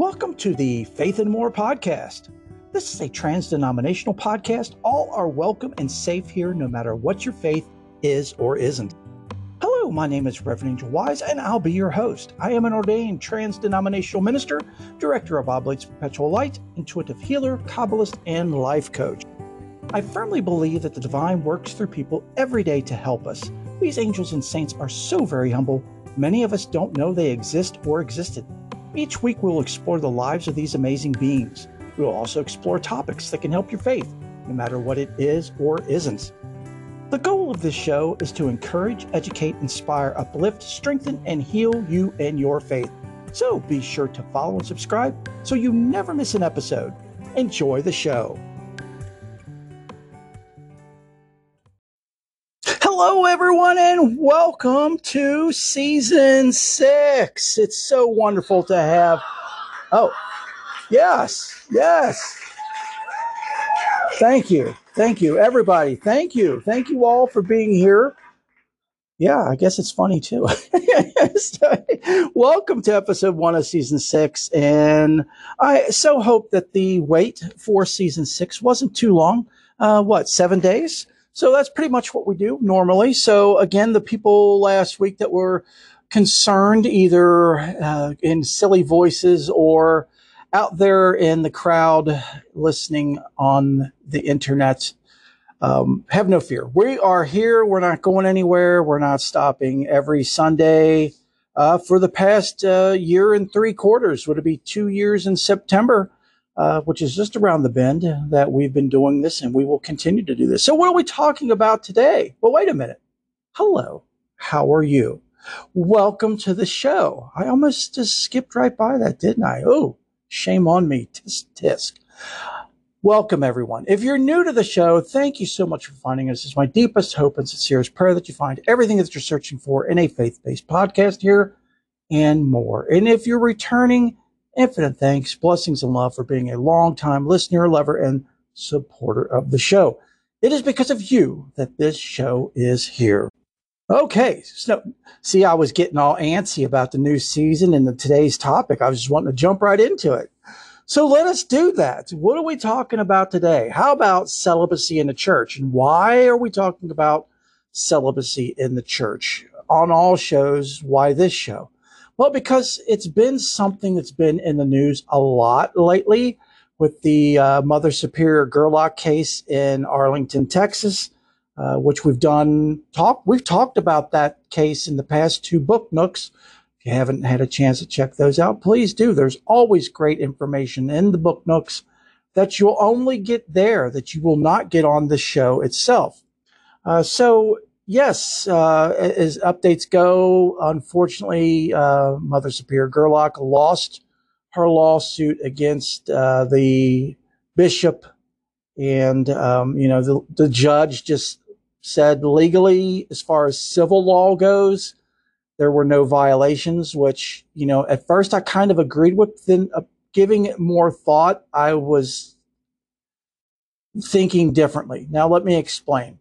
Welcome to the Faith and More podcast. This is a trans denominational podcast. All are welcome and safe here, no matter what your faith is or isn't. Hello, my name is Reverend Angel Wise, and I'll be your host. I am an ordained trans denominational minister, director of Oblates Perpetual Light, intuitive healer, Kabbalist, and life coach. I firmly believe that the divine works through people every day to help us. These angels and saints are so very humble, many of us don't know they exist or existed. Each week, we'll explore the lives of these amazing beings. We will also explore topics that can help your faith, no matter what it is or isn't. The goal of this show is to encourage, educate, inspire, uplift, strengthen, and heal you and your faith. So be sure to follow and subscribe so you never miss an episode. Enjoy the show. Hello, everyone, and welcome to season six. It's so wonderful to have. Oh, yes, yes. Thank you. Thank you, everybody. Thank you. Thank you all for being here. Yeah, I guess it's funny too. welcome to episode one of season six. And I so hope that the wait for season six wasn't too long. Uh, what, seven days? So that's pretty much what we do normally. So again, the people last week that were concerned either uh, in silly voices or out there in the crowd listening on the internet, um, have no fear. We are here. We're not going anywhere. We're not stopping every Sunday. Uh, for the past uh, year and three quarters, would it be two years in September? Uh, which is just around the bend, that we've been doing this and we will continue to do this. So, what are we talking about today? Well, wait a minute. Hello. How are you? Welcome to the show. I almost just skipped right by that, didn't I? Oh, shame on me. Tisk, tisk. Welcome, everyone. If you're new to the show, thank you so much for finding us. It's my deepest hope and sincerest prayer that you find everything that you're searching for in a faith based podcast here and more. And if you're returning, Infinite thanks, blessings, and love for being a long-time listener, lover, and supporter of the show. It is because of you that this show is here. Okay, so see, I was getting all antsy about the new season and the, today's topic. I was just wanting to jump right into it. So let us do that. What are we talking about today? How about celibacy in the church? And why are we talking about celibacy in the church? On all shows, why this show? Well, because it's been something that's been in the news a lot lately with the uh, Mother Superior Gerlach case in Arlington, Texas, uh, which we've done talk. We've talked about that case in the past two book nooks. If you haven't had a chance to check those out, please do. There's always great information in the book nooks that you'll only get there, that you will not get on the show itself. Uh, so yes, uh, as updates go, unfortunately, uh, Mother Superior Gerlach lost her lawsuit against uh, the bishop, and um, you know the the judge just said legally, as far as civil law goes, there were no violations. Which you know, at first I kind of agreed with. Then uh, giving it more thought, I was thinking differently. Now let me explain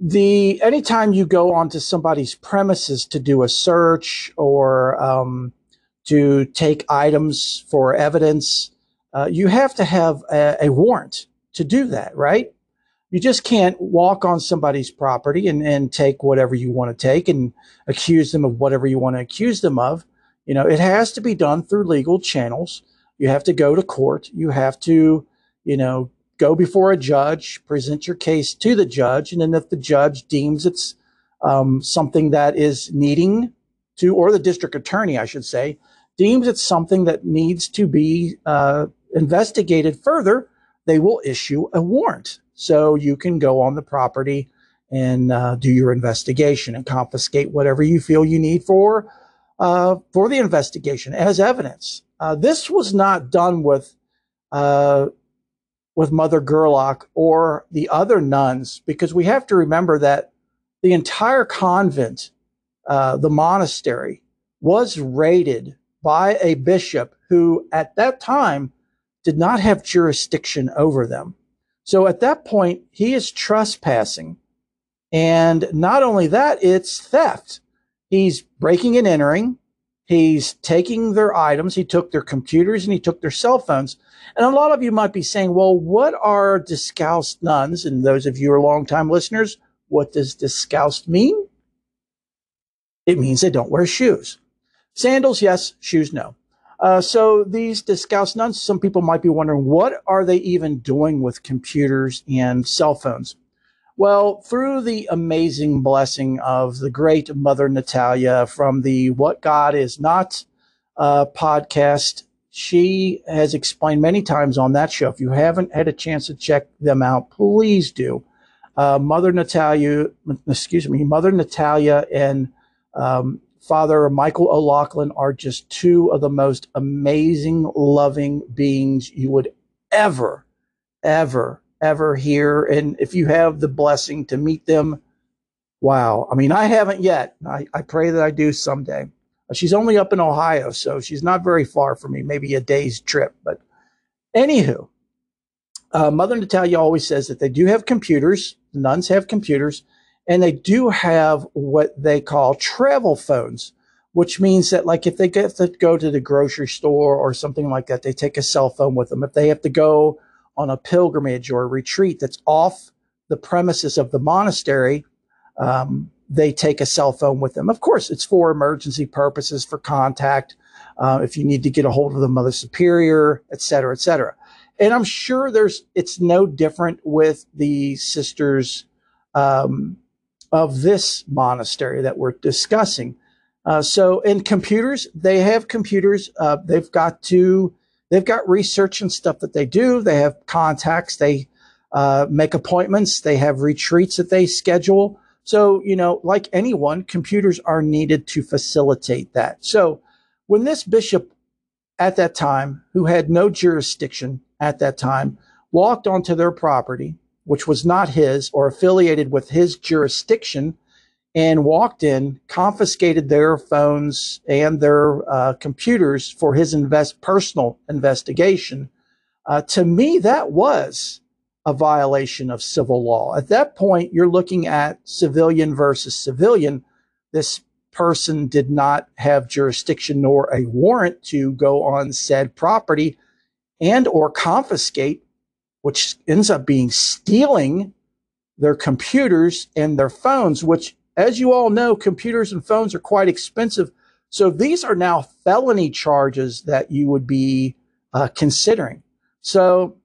the anytime you go onto somebody's premises to do a search or um, to take items for evidence, uh, you have to have a, a, warrant to do that, right? You just can't walk on somebody's property and, and take whatever you want to take and accuse them of whatever you want to accuse them of. You know, it has to be done through legal channels. You have to go to court. You have to, you know, go before a judge, present your case to the judge, and then if the judge deems it's um, something that is needing to, or the district attorney, I should say, deems it's something that needs to be uh, investigated further, they will issue a warrant. So you can go on the property and uh, do your investigation and confiscate whatever you feel you need for uh, for the investigation as evidence. Uh, this was not done with uh, with Mother Gerlach or the other nuns, because we have to remember that the entire convent, uh, the monastery, was raided by a bishop who at that time did not have jurisdiction over them. So at that point, he is trespassing. And not only that, it's theft. He's breaking and entering. He's taking their items. He took their computers and he took their cell phones. And a lot of you might be saying, well, what are discalced nuns? And those of you who are longtime listeners, what does discalced mean? It means they don't wear shoes. Sandals, yes. Shoes, no. Uh, so these discalced nuns, some people might be wondering, what are they even doing with computers and cell phones? Well, through the amazing blessing of the great Mother Natalia from the What God Is Not uh, podcast, she has explained many times on that show. If you haven't had a chance to check them out, please do. Uh, Mother Natalia, excuse me, Mother Natalia and um, Father Michael O'Loughlin are just two of the most amazing, loving beings you would ever, ever, ever hear. And if you have the blessing to meet them, wow. I mean, I haven't yet. I, I pray that I do someday. She's only up in Ohio, so she's not very far from me, maybe a day's trip. But anywho, uh, Mother Natalia always says that they do have computers. The nuns have computers and they do have what they call travel phones, which means that like if they get to go to the grocery store or something like that, they take a cell phone with them. If they have to go on a pilgrimage or a retreat that's off the premises of the monastery, um, they take a cell phone with them. Of course, it's for emergency purposes, for contact, uh, if you need to get a hold of the Mother Superior, et cetera, et cetera. And I'm sure there's it's no different with the sisters um, of this monastery that we're discussing. Uh, so in computers, they have computers. Uh, they've got to, they've got research and stuff that they do. They have contacts. They uh, make appointments. They have retreats that they schedule. So, you know, like anyone, computers are needed to facilitate that. So when this bishop at that time, who had no jurisdiction at that time, walked onto their property, which was not his or affiliated with his jurisdiction, and walked in, confiscated their phones and their uh, computers for his invest personal investigation. Uh, to me, that was a violation of civil law. At that point, you're looking at civilian versus civilian. This person did not have jurisdiction nor a warrant to go on said property and or confiscate which ends up being stealing their computers and their phones, which, as you all know, computers and phones are quite expensive. So these are now felony charges that you would be uh, considering. So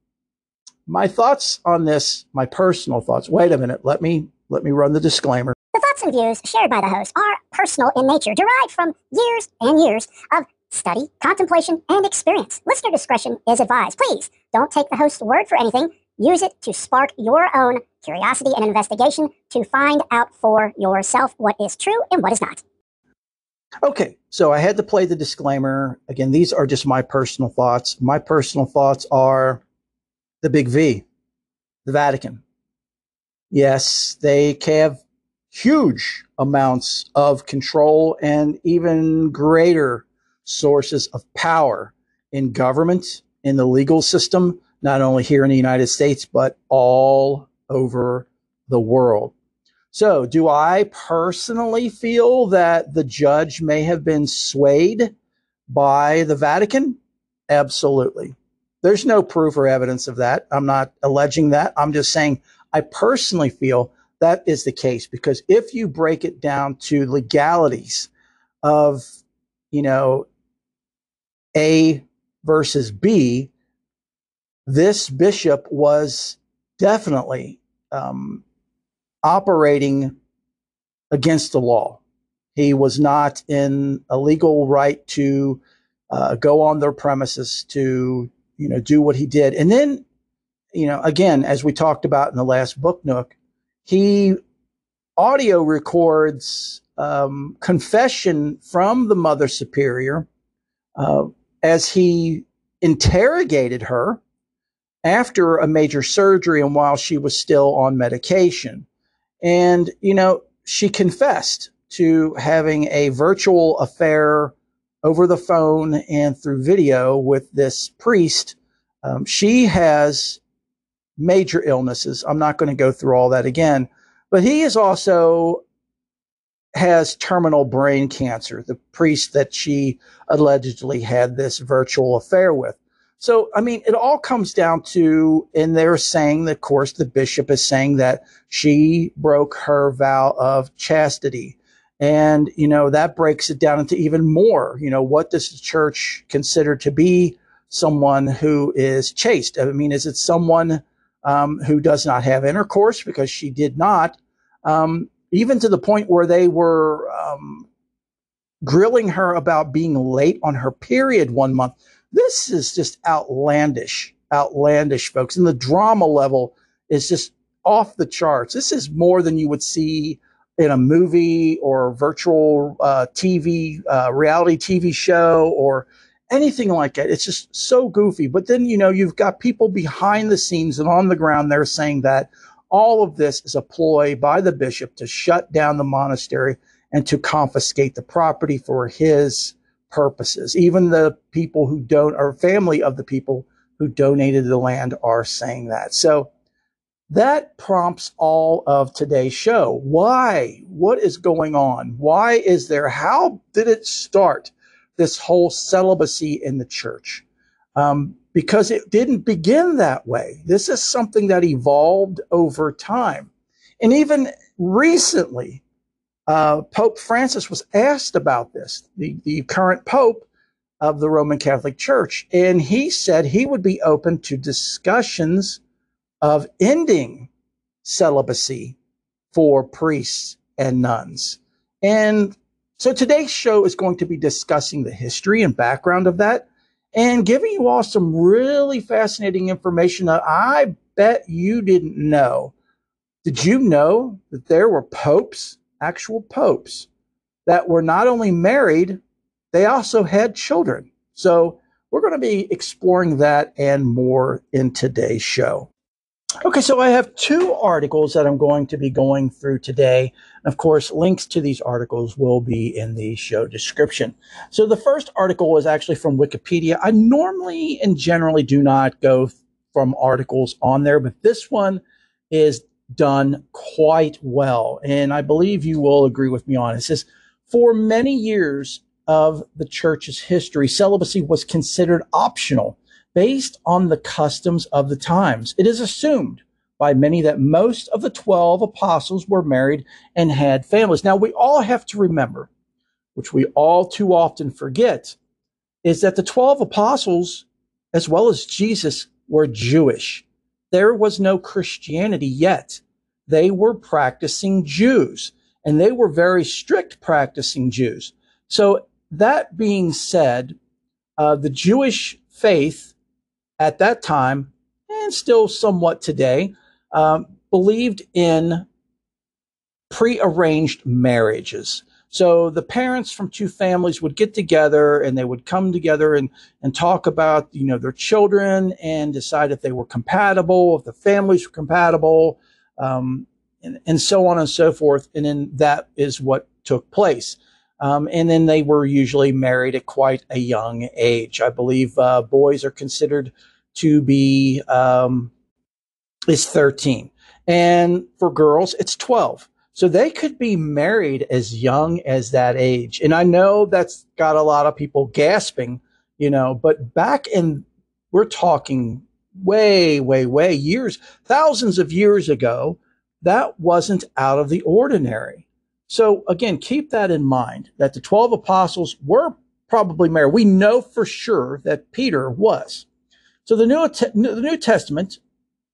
my thoughts on this, my personal thoughts. Wait a minute. Let me let me run the disclaimer. The thoughts and views shared by the host are personal in nature, derived from years and years of study, contemplation, and experience. Listener discretion is advised. Please don't take the host's word for anything. Use it to spark your own curiosity and investigation to find out for yourself what is true and what is not. Okay, so I had to play the disclaimer. Again, these are just my personal thoughts. My personal thoughts are the big V, the Vatican. Yes, they have huge amounts of control and even greater sources of power in government, in the legal system, not only here in the United States, but all over the world. So, do I personally feel that the judge may have been swayed by the Vatican? Absolutely. There's no proof or evidence of that. I'm not alleging that. I'm just saying I personally feel that is the case because if you break it down to legalities of, you know, a versus B, this bishop was definitely um, operating against the law. He was not in a legal right to uh, go on their premises to, you know, do what he did. And then, you know, again, as we talked about in the last book nook, he audio records um, confession from the Mother Superior uh, as he interrogated her after a major surgery and while she was still on medication. And, you know, she confessed to having a virtual affair over the phone and through video with this priest. Um, she has major illnesses. I'm not going to go through all that again, but he is also has terminal brain cancer, the priest that she allegedly had this virtual affair with. So, I mean, it all comes down to, and they're saying, of course, the bishop is saying that she broke her vow of chastity. And, you know, that breaks it down into even more. You know, what does the church consider to be someone who is chaste? I mean, is it someone um, who does not have intercourse because she did not? Um, even to the point where they were um, grilling her about being late on her period one month. This is just outlandish, outlandish, folks. And the drama level is just off the charts. This is more than you would see in a movie or virtual uh, TV, uh, reality TV show or anything like that. It's just so goofy. But then, you know, you've got people behind the scenes and on the ground there saying that all of this is a ploy by the bishop to shut down the monastery and to confiscate the property for his purposes. Even the people who don't, or family of the people who donated the land are saying that. So that prompts all of today's show. Why? What is going on? Why is there? How did it start? This whole celibacy in the church. Um, because it didn't begin that way. This is something that evolved over time. And even recently, uh, Pope Francis was asked about this, the, the current Pope of the Roman Catholic Church. And he said he would be open to discussions of ending celibacy for priests and nuns. And so today's show is going to be discussing the history and background of that and giving you all some really fascinating information that I bet you didn't know. Did you know that there were popes, actual popes, that were not only married, they also had children? So we're going to be exploring that and more in today's show. Okay, so I have two articles that I'm going to be going through today. Of course, links to these articles will be in the show description. So the first article was actually from Wikipedia. I normally and generally do not go from articles on there, but this one is done quite well. And I believe you will agree with me on it. It says, for many years of the church's history, celibacy was considered optional based on the customs of the times. It is assumed by many that most of the 12 apostles were married and had families. Now, we all have to remember, which we all too often forget, is that the 12 apostles, as well as Jesus, were Jewish. There was no Christianity yet. They were practicing Jews, and they were very strict practicing Jews. So, that being said, uh, the Jewish faith at that time, and still somewhat today, um, believed in prearranged marriages. So the parents from two families would get together and they would come together and, and talk about, you know, their children and decide if they were compatible, if the families were compatible, um, and, and so on and so forth. And then that is what took place. Um, and then they were usually married at quite a young age. I believe uh, boys are considered to be um, is 13, and for girls it's 12. So they could be married as young as that age. And I know that's got a lot of people gasping, you know, but back in, we're talking way, way, way years, thousands of years ago, that wasn't out of the ordinary. So again, keep that in mind that the 12 apostles were probably married. We know for sure that Peter was. So the New, the New Testament,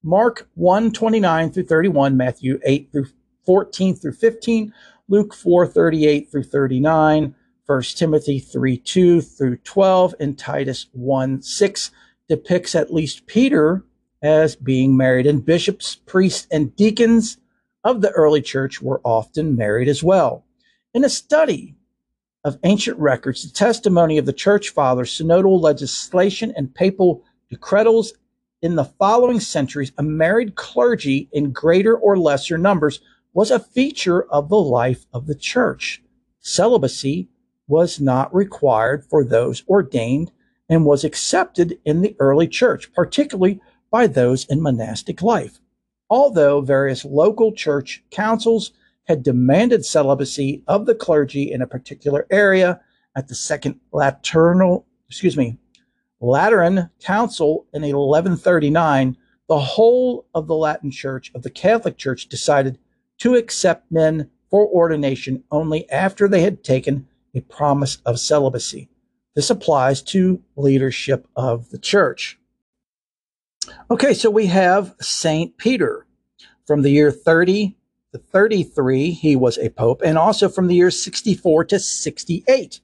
Mark 1, 29 through 31, Matthew 8 through 14 through 15, Luke 4, 38 through 39, 1 Timothy 3, 2 through 12, and Titus 1, 6 depicts at least Peter as being married, and bishops, priests, and deacons of the early church were often married as well. In a study of ancient records, the testimony of the church fathers, synodal legislation, and papal decretals in the following centuries, a married clergy in greater or lesser numbers was a feature of the life of the church. Celibacy was not required for those ordained and was accepted in the early church, particularly by those in monastic life although various local church councils had demanded celibacy of the clergy in a particular area at the Second Lateral, excuse me, Lateran Council in 1139, the whole of the Latin Church of the Catholic Church decided to accept men for ordination only after they had taken a promise of celibacy. This applies to leadership of the church. Okay, so we have Saint Peter. From the year 30 to 33, he was a pope, and also from the year 64 to 68,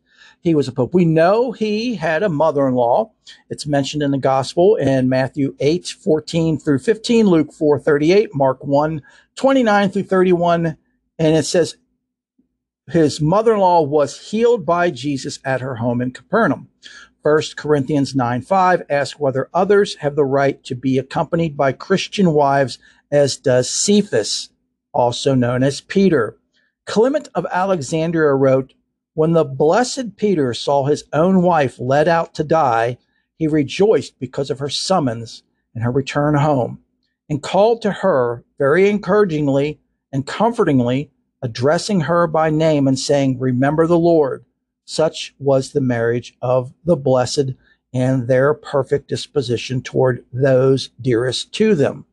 he was a pope. We know he had a mother in law. It's mentioned in the gospel in Matthew 8, 14 through 15, Luke 4, 38, Mark 1, 29 through 31. And it says, his mother in law was healed by Jesus at her home in Capernaum. 1 Corinthians 9 5 asks whether others have the right to be accompanied by Christian wives, as does Cephas, also known as Peter. Clement of Alexandria wrote, When the blessed Peter saw his own wife led out to die, he rejoiced because of her summons and her return home, and called to her very encouragingly and comfortingly addressing her by name and saying, Remember the Lord. Such was the marriage of the blessed and their perfect disposition toward those dearest to them.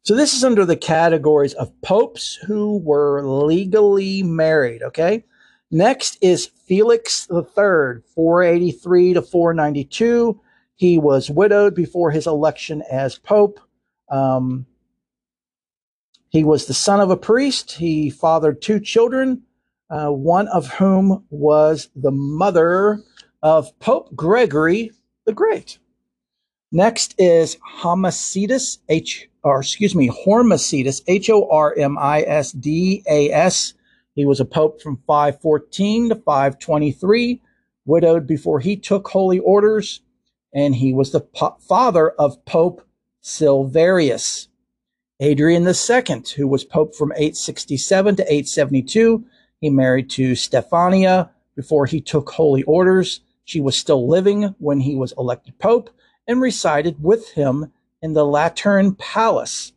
So this is under the categories of popes who were legally married, okay? Next is Felix III, 483 to 492. He was widowed before his election as pope. Um, he was the son of a priest. He fathered two children, uh, one of whom was the mother of Pope Gregory the Great. Next is Hormisdas, H, or excuse me, Hormisdas, H O R M I S D A S. He was a pope from 514 to 523, widowed before he took holy orders, and he was the po- father of Pope Silverius. Adrian II, who was pope from 867 to 872. He married to Stephania before he took holy orders. She was still living when he was elected pope and resided with him in the Lateran Palace.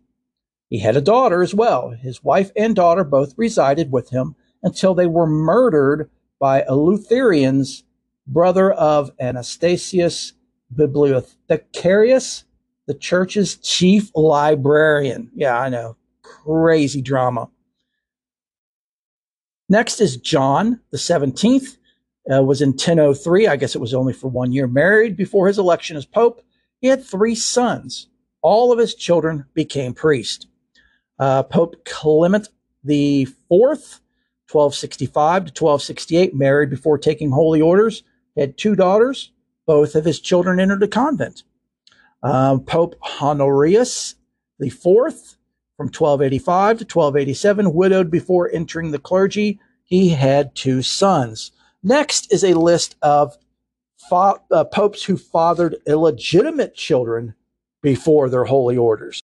He had a daughter as well. His wife and daughter both resided with him until they were murdered by Eleutherius, brother of Anastasius Bibliothecarius, the church's chief librarian. Yeah, I know. Crazy drama. Next is John the 17th. Uh, was in 1003. I guess it was only for one year. Married before his election as pope. He had three sons. All of his children became priests. Uh, pope Clement the Fourth, 1265 to 1268, married before taking holy orders. Had two daughters. Both of his children entered a convent. Um, Pope Honorius IV from 1285 to 1287, widowed before entering the clergy. He had two sons. Next is a list of uh, popes who fathered illegitimate children before their holy orders.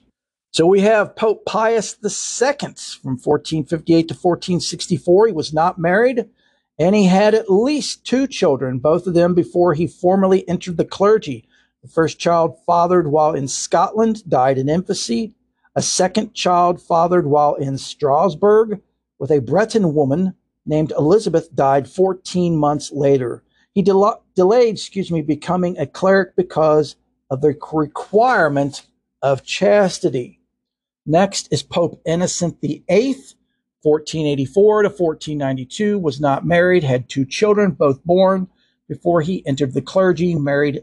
So we have Pope Pius II from 1458 to 1464. He was not married and he had at least two children, both of them before he formally entered the clergy. The first child fathered while in Scotland died in infancy. A second child fathered while in Strasbourg with a Breton woman named Elizabeth died 14 months later. He del- delayed, excuse me, becoming a cleric because of the requirement of chastity. Next is Pope Innocent VIII, 1484 to 1492, was not married, had two children, both born before he entered the clergy, married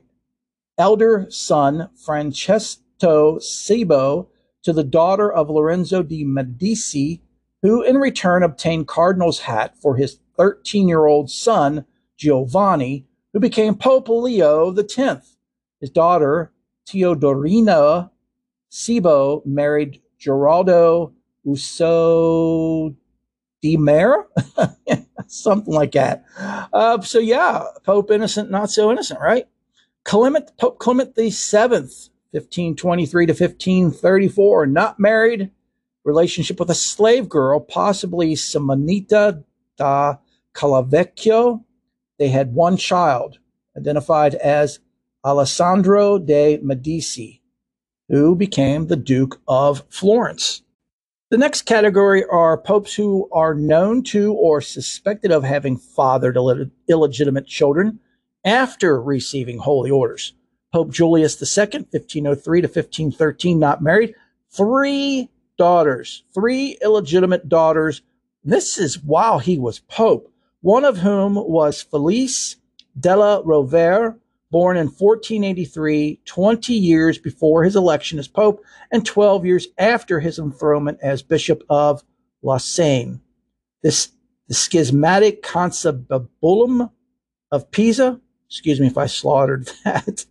elder son Francesco Cibo to the daughter of Lorenzo de Medici, who in return obtained cardinal's hat for his 13 year old son Giovanni, who became Pope Leo X. His daughter Teodorina Cibo married Geraldo Uso di Mer, something like that. Uh, so yeah, Pope Innocent, not so innocent, right? Clement, Pope Clement the Seventh, 1523 to 1534, not married, relationship with a slave girl, possibly Simonetta da Calavecchio. They had one child, identified as Alessandro de Medici, who became the Duke of Florence. The next category are popes who are known to or suspected of having fathered illegitimate children after receiving holy orders. Pope Julius II, 1503 to 1513, not married, three daughters, three illegitimate daughters. This is while he was pope, one of whom was Felice della Rovere, born in 1483, 20 years before his election as pope and 12 years after his enthronement as bishop of Lausanne. This the schismatic conciliabulum of Pisa, excuse me if I slaughtered that,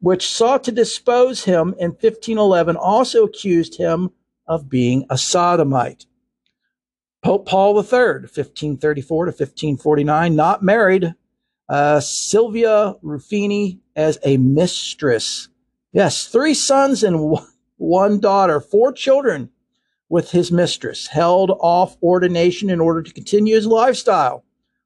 which sought to dispose him in 1511, also accused him of being a sodomite. Pope Paul III, 1534 to 1549, not married, uh, Silvia Ruffini as a mistress. Yes, three sons and one daughter, four children with his mistress, held off ordination in order to continue his lifestyle,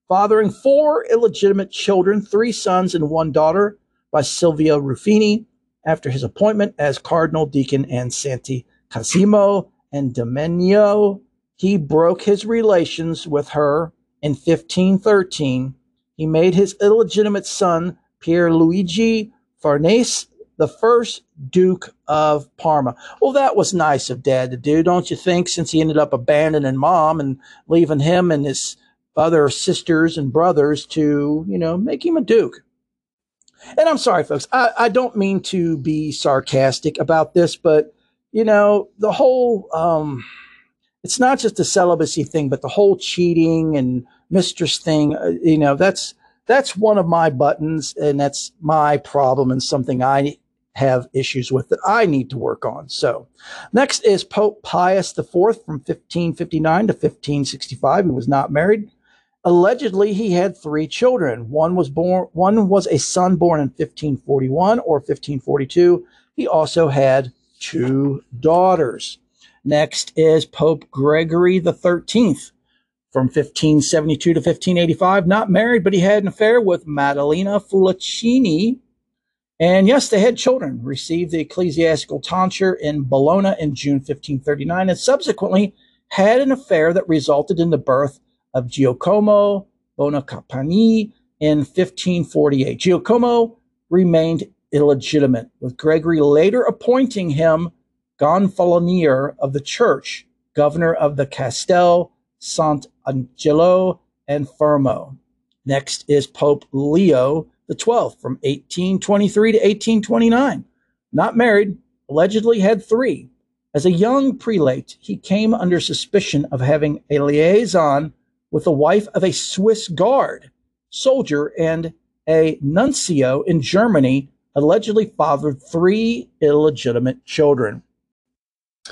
fathering four illegitimate children, three sons and one daughter, by Silvia Ruffini after his appointment as cardinal deacon and Santi Cosimo and Domenio. He broke his relations with her in 1513 he made his illegitimate son, Pier Luigi Farnese, the first Duke of Parma. Well, that was nice of Dad to do, don't you think? Since he ended up abandoning Mom and leaving him and his other sisters and brothers to, you know, make him a Duke. And I'm sorry, folks, I, I don't mean to be sarcastic about this, but, you know, the whole, um, it's not just a celibacy thing, but the whole cheating and mistress thing, uh, you know, that's that's one of my buttons and that's my problem and something I have issues with that I need to work on. So, next is Pope Pius IV from 1559 to 1565. He was not married. Allegedly, he had three children. One was born one was a son born in 1541 or 1542. He also had two daughters. Next is Pope Gregory the 13th from 1572 to 1585. Not married, but he had an affair with Maddalena Fulacini. And yes, they had children, received the ecclesiastical tonsure in Bologna in June 1539, and subsequently had an affair that resulted in the birth of Giacomo Bonacapani in 1548. Giacomo remained illegitimate, with Gregory later appointing him Gonfalonier of the church, governor of the Castel Sant'Angelo and Fermo. Next is Pope Leo XII from 1823 to 1829. Not married, allegedly had three. As a young prelate, he came under suspicion of having a liaison with the wife of a Swiss guard, soldier, and a nuncio in Germany, allegedly fathered three illegitimate children.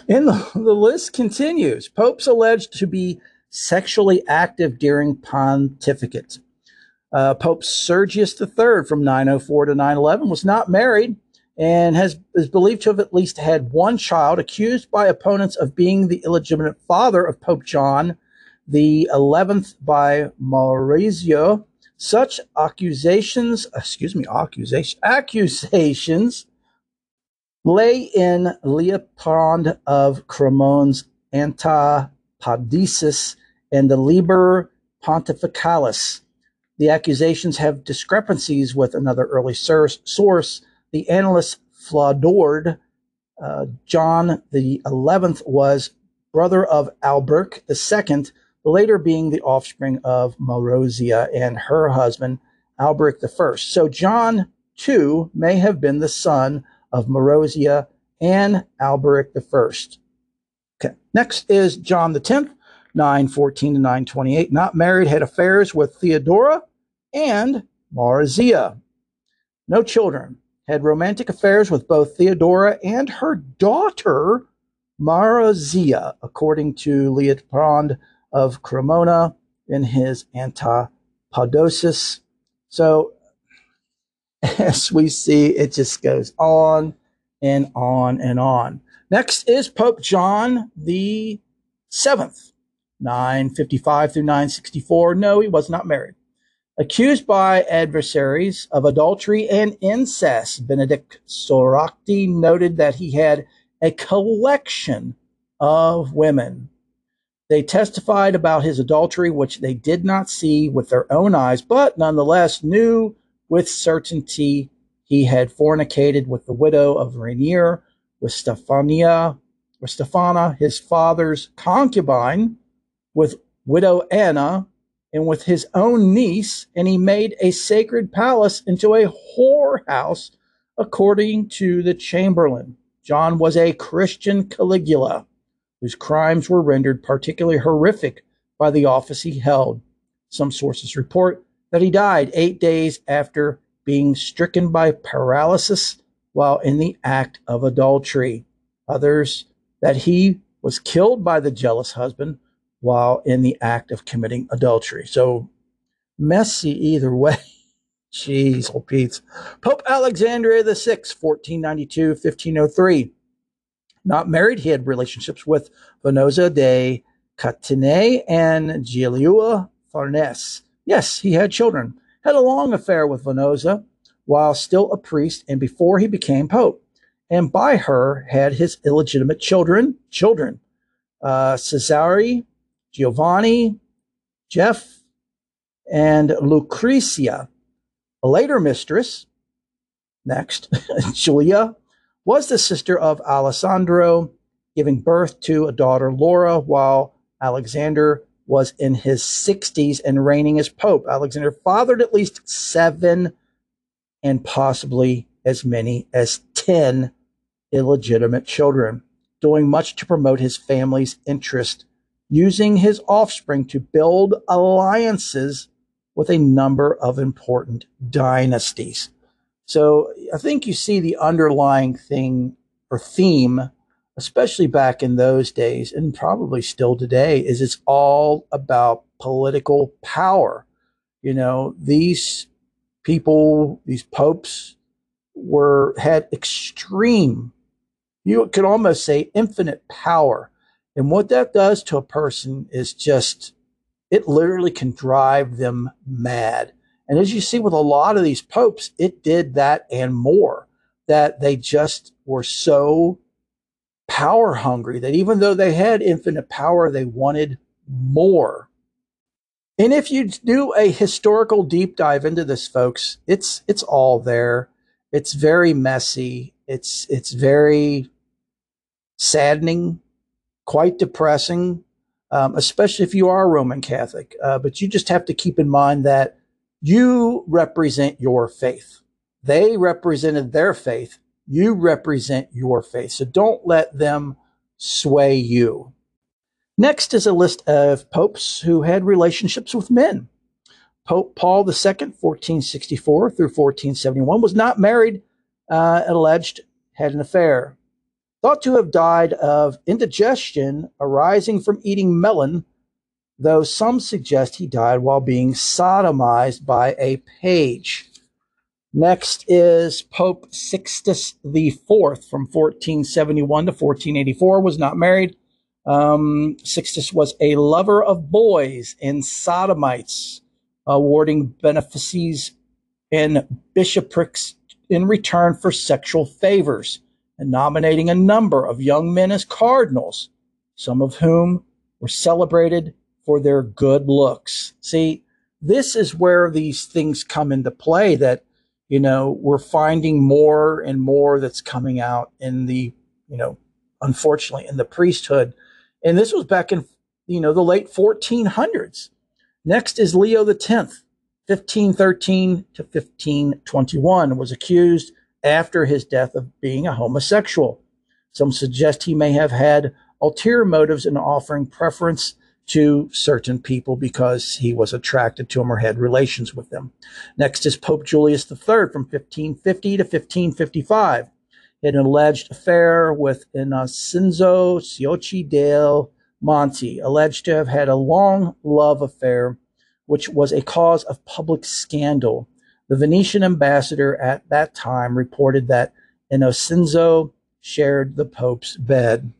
And the, the list continues. Popes alleged to be sexually active during pontificate. Uh, Pope Sergius III from 904 to 911 was not married and has is believed to have at least had one child, accused by opponents of being the illegitimate father of Pope John the 11th by Marozia. Such accusations, excuse me, accusation, accusations lay in Leopold of Cremon's Antipodesis and the Liber Pontificalis. The accusations have discrepancies with another early source, the annalist Flodoard. Uh, John the Eleventh was brother of Alberic II, later being the offspring of Marozia and her husband Alberic I. So John too may have been the son of Marozia and Alberic I. Okay, next is John the Tenth, 914 to 928. Not married, had affairs with Theodora and Marozia. No children. Had romantic affairs with both Theodora and her daughter, Marozia, according to Leopold of Cremona in his Antipodosis. So, as we see, it just goes on and on and on. Next is Pope John the Seventh. 955 through 964. No, he was not married. Accused by adversaries of adultery and incest, Benedict Soracti noted that he had a collection of women. They testified about his adultery, which they did not see with their own eyes, but nonetheless knew with certainty he had fornicated with the widow of Rainier, with Stefania, with Stephana, his father's concubine, with widow Anna, and with his own niece, and he made a sacred palace into a whorehouse, according to the Chamberlain. John was a Christian Caligula whose crimes were rendered particularly horrific by the office he held. Some sources report that he died eight days after being stricken by paralysis while in the act of adultery. Others that he was killed by the jealous husband while in the act of committing adultery. So messy either way. Jeez, old Pete. Pope Alexander the Sixth, 1492, 1503. Not married, he had relationships with Vannozza de Cattanei and Giulia Farnese. Yes, he had children. Had a long affair with Vannozza while still a priest and before he became pope. And by her had his illegitimate children, children, uh, Cesare, Giovanni, Jeff, and Lucretia. A later mistress, next, Julia, was the sister of Alessandro, giving birth to a daughter, Laura, while Alexander was in his 60s and reigning as Pope. Alexander fathered at least seven and possibly as many as 10 illegitimate children, doing much to promote his family's interest, using his offspring to build alliances with a number of important dynasties. So I think you see the underlying thing or theme, especially back in those days and probably still today, is it's all about political power. You know, these people, these popes were had extreme, you could almost say infinite power. And what that does to a person is just it literally can drive them mad. And as you see with a lot of these popes, it did that and more, that they just were so power hungry that even though they had infinite power, they wanted more. And if you do a historical deep dive into this, folks, it's it's all there. It's very messy. It's it's very saddening, quite depressing, um, especially if you are Roman Catholic. Uh, but you just have to keep in mind that you represent your faith. They represented their faith. You represent your faith. So don't let them sway you. Next is a list of popes who had relationships with men. Pope Paul II, 1464 through 1471, was not married uh, alleged had an affair. Thought to have died of indigestion arising from eating melon though some suggest he died while being sodomized by a page. Next is Pope Sixtus IV from 1471 to 1484, was not married. Um, Sixtus was a lover of boys and sodomites, awarding benefices and bishoprics in return for sexual favors, and nominating a number of young men as cardinals, some of whom were celebrated for their good looks. See, this is where these things come into play that, you know, we're finding more and more that's coming out in the, you know, unfortunately in the priesthood. And this was back in, you know, the late 1400s. Next is Leo X, 1513 to 1521, was accused after his death of being a homosexual. Some suggest he may have had ulterior motives in offering preference to certain people because he was attracted to them or had relations with them. Next is Pope Julius III from 1550 to 1555. He had an alleged affair with Innocenzo Ciocci del Monte, alleged to have had a long love affair, which was a cause of public scandal. The Venetian ambassador at that time reported that Innocenzo shared the Pope's bed.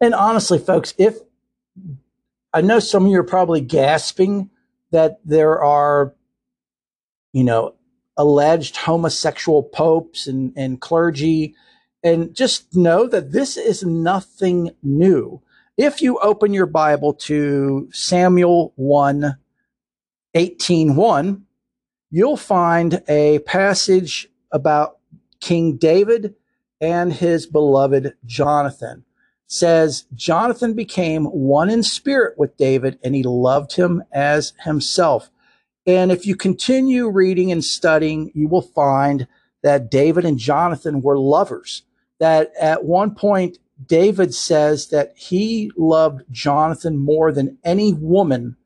And honestly, folks, if I know some of you are probably gasping that there are, you know, alleged homosexual popes and, and clergy. And just know that this is nothing new. If you open your Bible to Samuel 1 18 1, you'll find a passage about King David and his beloved Jonathan. It says Jonathan became one in spirit with David and he loved him as himself. And if you continue reading and studying, you will find that David and Jonathan were lovers. That at one point, David says that he loved Jonathan more than any woman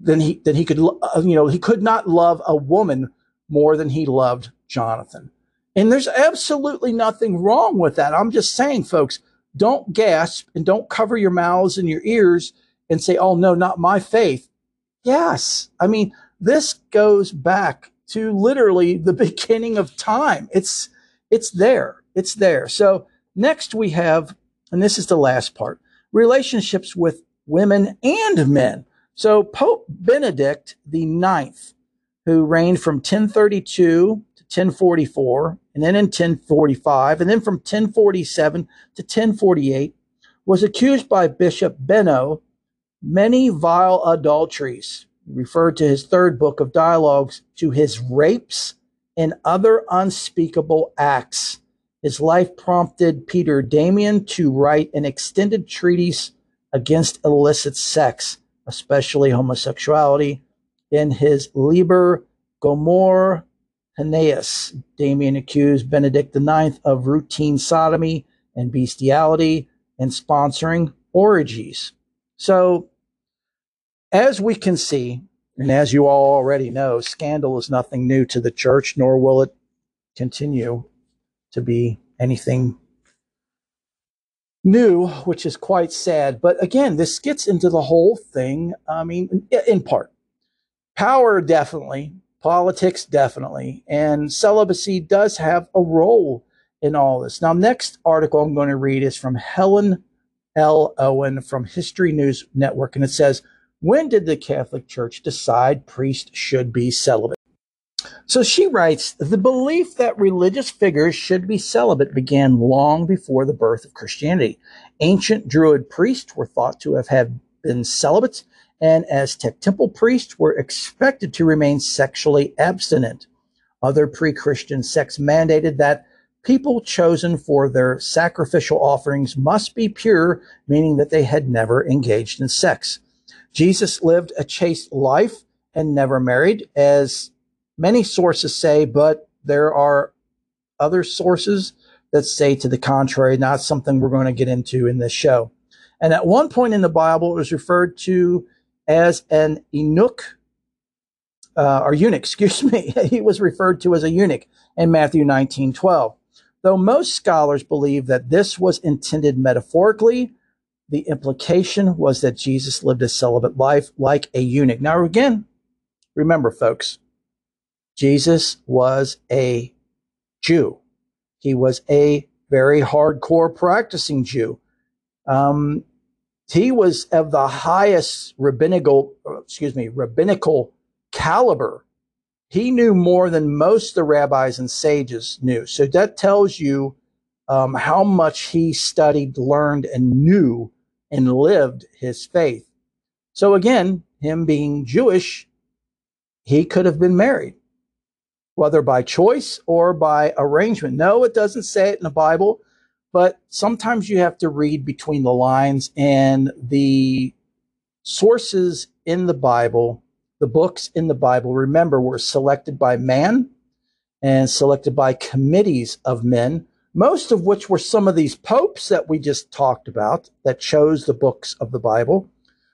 than he than he could uh, you know he could not love a woman more than he loved Jonathan. And there's absolutely nothing wrong with that. I'm just saying, folks, don't gasp and don't cover your mouths and your ears and say, "Oh no, not my faith." Yes. I mean, this goes back to literally the beginning of time. It's it's there. It's there. So next we have, and this is the last part, relationships with women and men. So Pope Benedict the Ninth, who reigned from 1032 to 1044, and then in 1045, and then from 1047 to 1048, was accused by Bishop Benno many vile adulteries, referred to his third book of dialogues to his rapes and other unspeakable acts. His life prompted Peter Damian to write an extended treatise against illicit sex, especially homosexuality. In his Liber Gomor Haneas, Damian accused Benedict IX of routine sodomy and bestiality and sponsoring orgies. So as we can see, and as you all already know, scandal is nothing new to the church, nor will it continue to be anything new, which is quite sad. But again, this gets into the whole thing. I mean, in part, power definitely, politics definitely, and celibacy does have a role in all this. Now, next article I'm going to read is from Helen L. Owen from History News Network, and it says, when did the Catholic Church decide priests should be celibate? So she writes The belief that religious figures should be celibate began long before the birth of Christianity. Ancient Druid priests were thought to have had been celibate, and Aztec temple priests were expected to remain sexually abstinent. Other pre Christian sects mandated that people chosen for their sacrificial offerings must be pure, meaning that they had never engaged in sex. Jesus lived a chaste life and never married, as many sources say, but there are other sources that say to the contrary, not something we're going to get into in this show. And at one point in the Bible, it was referred to as an eunuch, uh, or eunuch, excuse me. he was referred to as a eunuch in Matthew 19 12. Though most scholars believe that this was intended metaphorically, the implication was that Jesus lived a celibate life like a eunuch. Now, again, remember, folks, Jesus was a Jew. He was a very hardcore practicing Jew. Um, he was of the highest rabbinical, excuse me, rabbinical caliber. He knew more than most the rabbis and sages knew. So that tells you um, how much he studied, learned, and knew and lived his faith. So again, him being Jewish, he could have been married, whether by choice or by arrangement. No, it doesn't say it in the Bible, but sometimes you have to read between the lines and the sources in the Bible, the books in the Bible, remember, were selected by man and selected by committees of men most of which were some of these popes that we just talked about that chose the books of the Bible.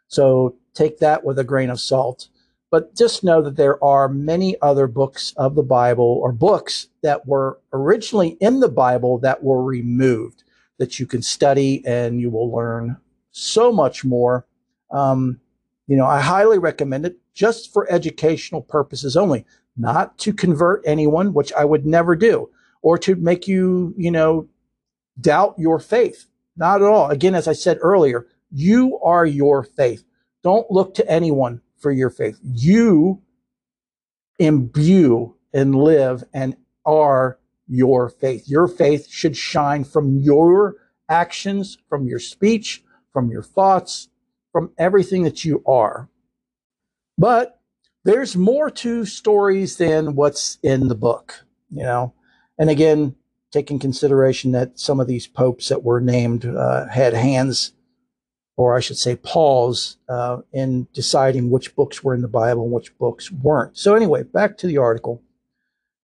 So take that with a grain of salt. But just know that there are many other books of the Bible or books that were originally in the Bible that were removed that you can study and you will learn so much more. Um, you know, I highly recommend it just for educational purposes only, not to convert anyone, which I would never do or to make you, you know, doubt your faith. Not at all. Again, as I said earlier, you are your faith. Don't look to anyone for your faith. You imbue and live and are your faith. Your faith should shine from your actions, from your speech, from your thoughts, from everything that you are. But there's more to stories than what's in the book, you know. And again, taking consideration that some of these popes that were named uh, had hands, or I should say, paws, uh, in deciding which books were in the Bible and which books weren't. So, anyway, back to the article.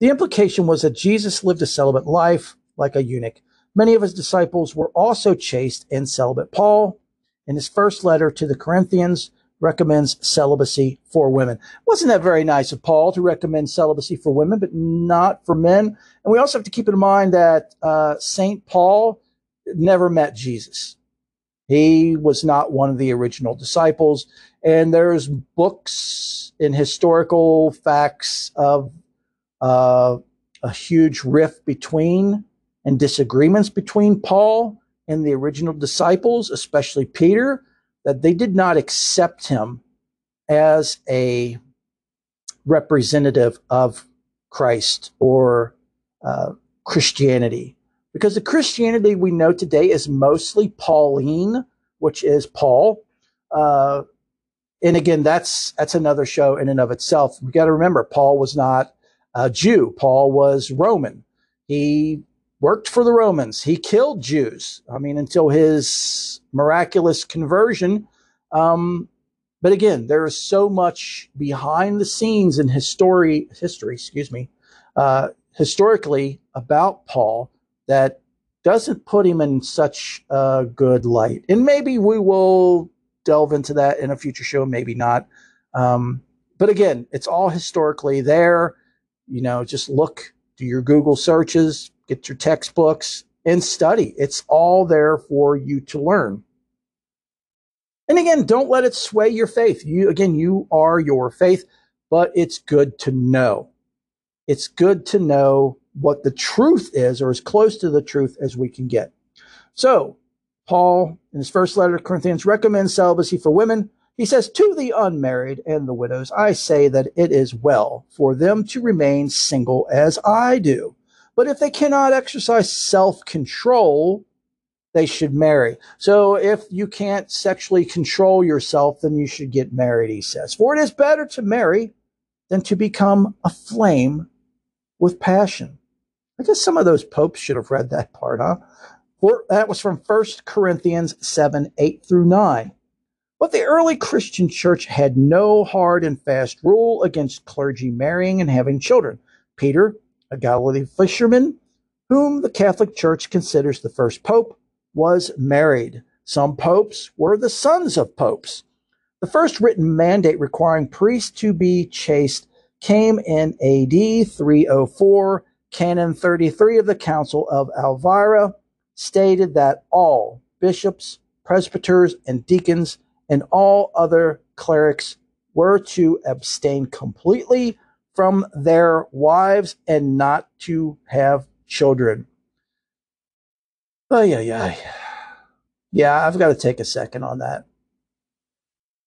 The implication was that Jesus lived a celibate life like a eunuch. Many of his disciples were also chaste and celibate. Paul, in his first letter to the Corinthians, recommends celibacy for women. Wasn't that very nice of Paul to recommend celibacy for women, but not for men? And we also have to keep in mind that uh, St. Paul never met Jesus. He was not one of the original disciples. And there's books and historical facts of uh, a huge rift between and disagreements between Paul and the original disciples, especially Peter that they did not accept him as a representative of Christ or uh, Christianity. Because the Christianity we know today is mostly Pauline, which is Paul. Uh, and again, that's that's another show in and of itself. We got to remember, Paul was not a Jew. Paul was Roman. He worked for the Romans. He killed Jews. I mean, until his miraculous conversion. Um, but again, there is so much behind the scenes in history, history, excuse me, uh, historically about Paul that doesn't put him in such a good light. And maybe we will delve into that in a future show, maybe not. Um, but again, it's all historically there. You know, just look, do your Google searches, get your textbooks, and study. It's all there for you to learn. And again, don't let it sway your faith. You again, you are your faith, but it's good to know. It's good to know what the truth is or as close to the truth as we can get. So, Paul, in his first letter to Corinthians, recommends celibacy for women. He says, To the unmarried and the widows, I say that it is well for them to remain single as I do. But if they cannot exercise self control, they should marry. So if you can't sexually control yourself, then you should get married, he says. For it is better to marry than to become aflame with passion. I guess some of those popes should have read that part, huh? For, that was from 1 Corinthians 7 8 through 9. But the early Christian church had no hard and fast rule against clergy marrying and having children. Peter, a Galilee fisherman, whom the Catholic Church considers the first pope, was married. Some popes were the sons of popes. The first written mandate requiring priests to be chaste came in AD 304. Canon 33 of the Council of Elvira stated that all bishops, presbyters, and deacons and all other clerics were to abstain completely from their wives and not to have children. Oh, yeah, yeah. Yeah, I've got to take a second on that.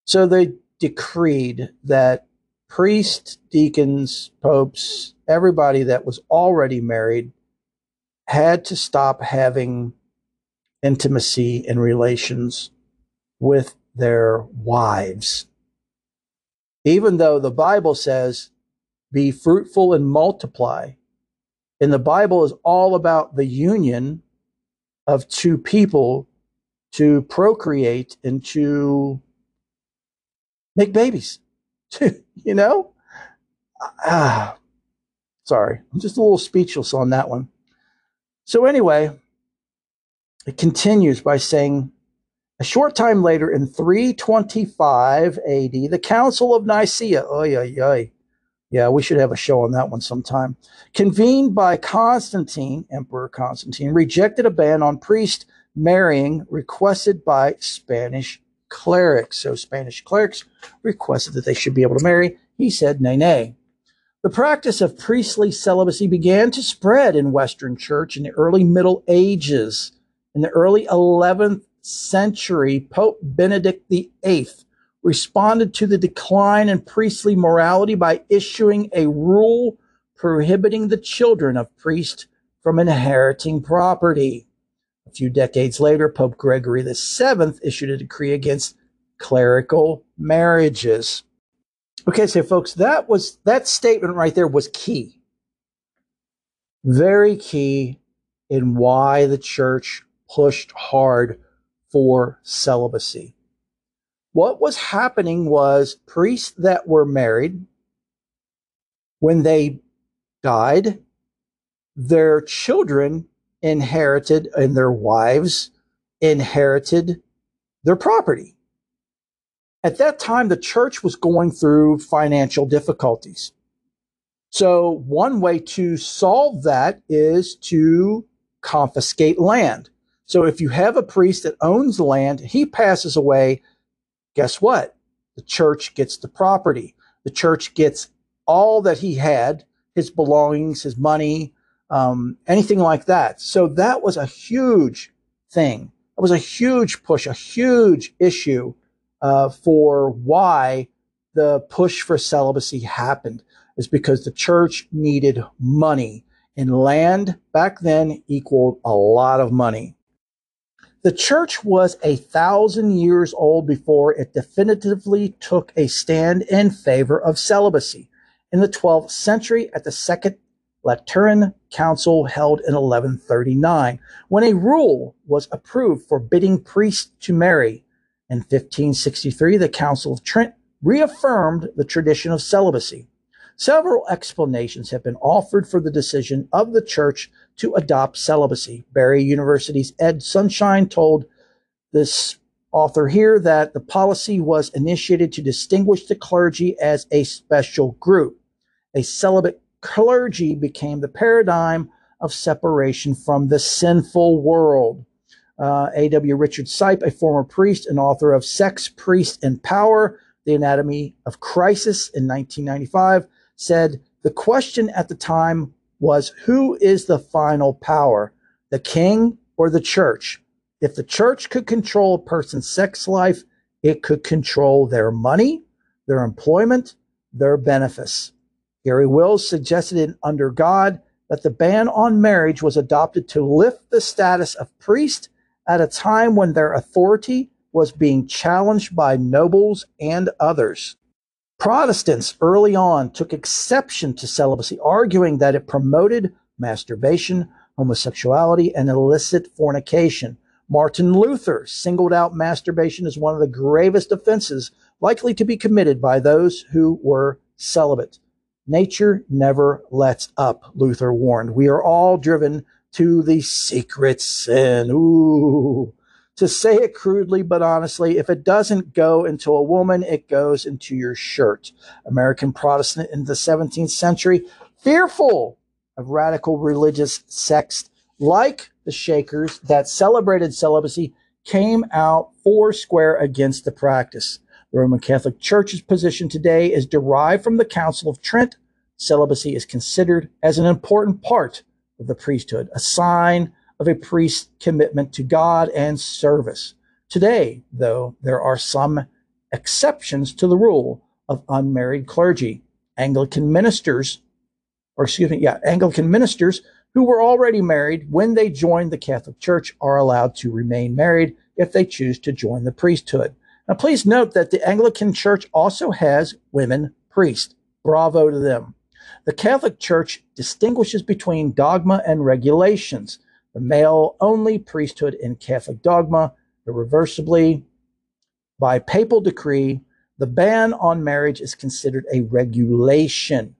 So they decreed that priests, deacons, popes, everybody that was already married had to stop having intimacy and relations with their wives. Even though the Bible says, be fruitful and multiply. And the Bible is all about the union of two people to procreate and to make babies. to, you know? Ah, sorry, I'm just a little speechless on that one. So, anyway, it continues by saying, a short time later, in 325 AD, the Council of Nicaea, oy, oy, oy, yeah, we should have a show on that one sometime. Convened by Constantine, Emperor Constantine, rejected a ban on priest marrying requested by Spanish clerics. So Spanish clerics requested that they should be able to marry. He said, nay, nay. The practice of priestly celibacy began to spread in Western Church in the early Middle Ages. In the early 11th century, Pope Benedict VIII responded to the decline in priestly morality by issuing a rule prohibiting the children of priests from inheriting property. A few decades later, Pope Gregory VII issued a decree against clerical marriages. Okay, so folks, that was that statement right there was key. Very key in why the church pushed hard for celibacy. What was happening was priests that were married, when they died, their children inherited and their wives inherited their property. At that time, the church was going through financial difficulties. So, one way to solve that is to confiscate land. So, if you have a priest that owns land, he passes away, guess what? The church gets the property. The church gets all that he had his belongings, his money, um, anything like that. So, that was a huge thing. It was a huge push, a huge issue uh, for why the push for celibacy happened is because the church needed money and land back then equaled a lot of money. The church was a thousand years old before it definitively took a stand in favor of celibacy. In the 12th century, at the Second Lateran Council held in 1139, when a rule was approved forbidding priests to marry, in 1563, the Council of Trent reaffirmed the tradition of celibacy. Several explanations have been offered for the decision of the church to adopt celibacy. Barry University's Ed Sunshine told this author here that the policy was initiated to distinguish the clergy as a special group. A celibate clergy became the paradigm of separation from the sinful world. Uh, A.W. Richard Sipe, a former priest and author of Sex, Priest, and Power, The Anatomy of Crisis in 1995, said the question at the time was who is the final power, the king or the church? If the church could control a person's sex life, it could control their money, their employment, their benefits. Garry Wills suggested in Under God that the ban on marriage was adopted to lift the status of priest at a time when their authority was being challenged by nobles and others. Protestants early on took exception to celibacy, arguing that it promoted masturbation, homosexuality, and illicit fornication. Martin Luther singled out masturbation as one of the gravest offenses likely to be committed by those who were celibate. Nature never lets up, Luther warned. We are all driven to the secret sin. Ooh. To say it crudely but honestly, if it doesn't go into a woman, it goes into your shirt. American Protestant in the 17th century, fearful of radical religious sects like the Shakers that celebrated celibacy, came out four square against the practice. The Roman Catholic Church's position today is derived from the Council of Trent. Celibacy is considered as an important part of the priesthood, a sign of a priest's commitment to God and service. Today, though, there are some exceptions to the rule of unmarried clergy. Anglican ministers, or excuse me, yeah, Anglican ministers who were already married when they joined the Catholic Church are allowed to remain married if they choose to join the priesthood. Now, please note that the Anglican Church also has women priests. Bravo to them. The Catholic Church distinguishes between dogma and regulations. The male only priesthood in Catholic dogma, irreversibly, by papal decree, the ban on marriage is considered a regulation.